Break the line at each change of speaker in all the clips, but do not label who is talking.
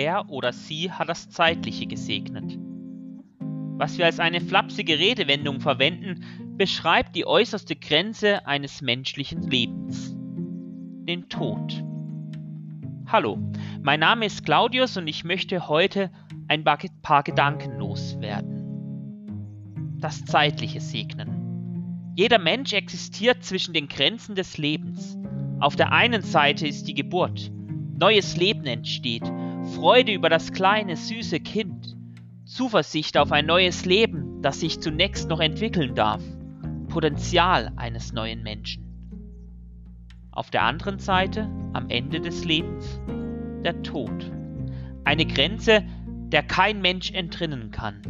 er oder sie hat das Zeitliche gesegnet. Was wir als eine flapsige Redewendung verwenden, beschreibt die äußerste Grenze eines menschlichen Lebens. Den Tod. Hallo, mein Name ist Claudius und ich möchte heute ein paar Gedanken loswerden. Das Zeitliche segnen. Jeder Mensch existiert zwischen den Grenzen des Lebens. Auf der einen Seite ist die Geburt, neues Leben entsteht, Freude über das kleine, süße Kind, Zuversicht auf ein neues Leben, das sich zunächst noch entwickeln darf, Potenzial eines neuen Menschen. Auf der anderen Seite, am Ende des Lebens, der Tod. Eine Grenze, der kein Mensch entrinnen kann.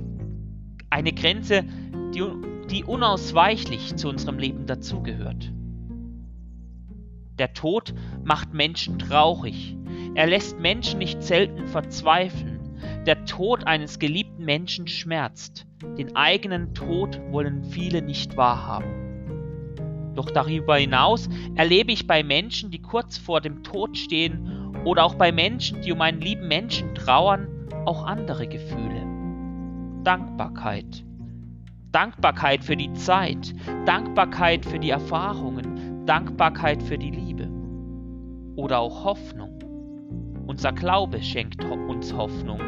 Eine Grenze, die, die unausweichlich zu unserem Leben dazugehört. Der Tod macht Menschen traurig. Er lässt Menschen nicht selten verzweifeln. Der Tod eines geliebten Menschen schmerzt. Den eigenen Tod wollen viele nicht wahrhaben. Doch darüber hinaus erlebe ich bei Menschen, die kurz vor dem Tod stehen oder auch bei Menschen, die um einen lieben Menschen trauern, auch andere Gefühle. Dankbarkeit. Dankbarkeit für die Zeit, Dankbarkeit für die Erfahrungen, Dankbarkeit für die Liebe. Oder auch Hoffnung. Unser Glaube schenkt uns Hoffnung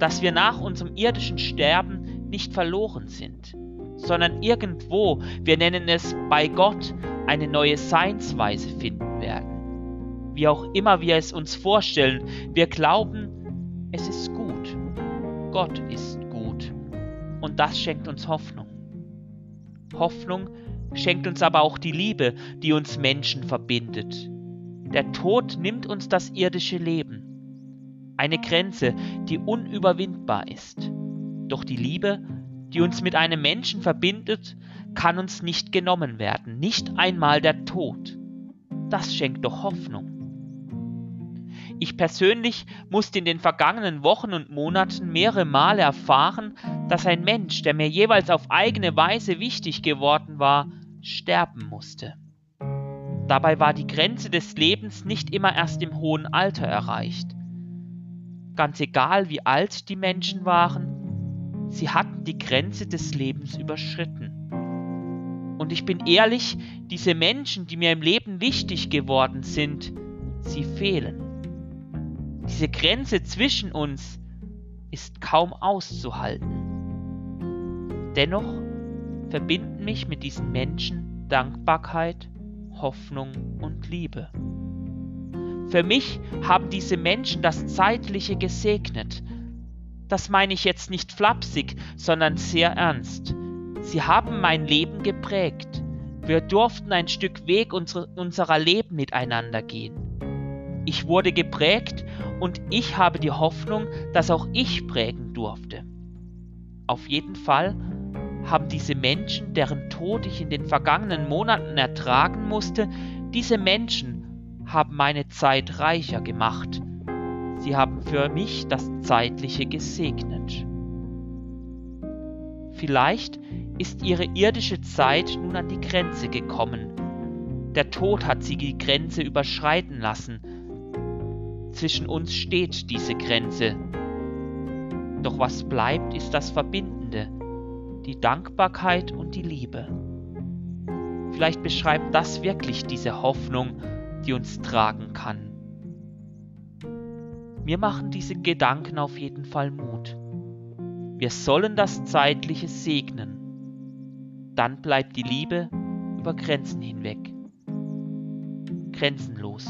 dass wir nach unserem irdischen Sterben nicht verloren sind, sondern irgendwo, wir nennen es bei Gott, eine neue Seinsweise finden werden. Wie auch immer wir es uns vorstellen, wir glauben, es ist gut. Gott ist gut. Und das schenkt uns Hoffnung. Hoffnung schenkt uns aber auch die Liebe, die uns Menschen verbindet. Der Tod nimmt uns das irdische Leben eine Grenze, die unüberwindbar ist. Doch die Liebe, die uns mit einem Menschen verbindet, kann uns nicht genommen werden, nicht einmal der Tod. Das schenkt doch Hoffnung. Ich persönlich musste in den vergangenen Wochen und Monaten mehrere Male erfahren, dass ein Mensch, der mir jeweils auf eigene Weise wichtig geworden war, sterben musste. Dabei war die Grenze des Lebens nicht immer erst im hohen Alter erreicht ganz egal wie alt die Menschen waren, sie hatten die Grenze des Lebens überschritten. Und ich bin ehrlich, diese Menschen, die mir im Leben wichtig geworden sind, sie fehlen. Diese Grenze zwischen uns ist kaum auszuhalten. Dennoch verbinden mich mit diesen Menschen Dankbarkeit, Hoffnung und Liebe. Für mich haben diese Menschen das Zeitliche gesegnet. Das meine ich jetzt nicht flapsig, sondern sehr ernst. Sie haben mein Leben geprägt. Wir durften ein Stück Weg unser, unserer Leben miteinander gehen. Ich wurde geprägt und ich habe die Hoffnung, dass auch ich prägen durfte. Auf jeden Fall haben diese Menschen, deren Tod ich in den vergangenen Monaten ertragen musste, diese Menschen haben meine Zeit reicher gemacht. Sie haben für mich das Zeitliche gesegnet. Vielleicht ist ihre irdische Zeit nun an die Grenze gekommen. Der Tod hat sie die Grenze überschreiten lassen. Zwischen uns steht diese Grenze. Doch was bleibt, ist das Verbindende, die Dankbarkeit und die Liebe. Vielleicht beschreibt das wirklich diese Hoffnung, die uns tragen kann. Mir machen diese Gedanken auf jeden Fall Mut. Wir sollen das Zeitliche segnen. Dann bleibt die Liebe über Grenzen hinweg. Grenzenlos.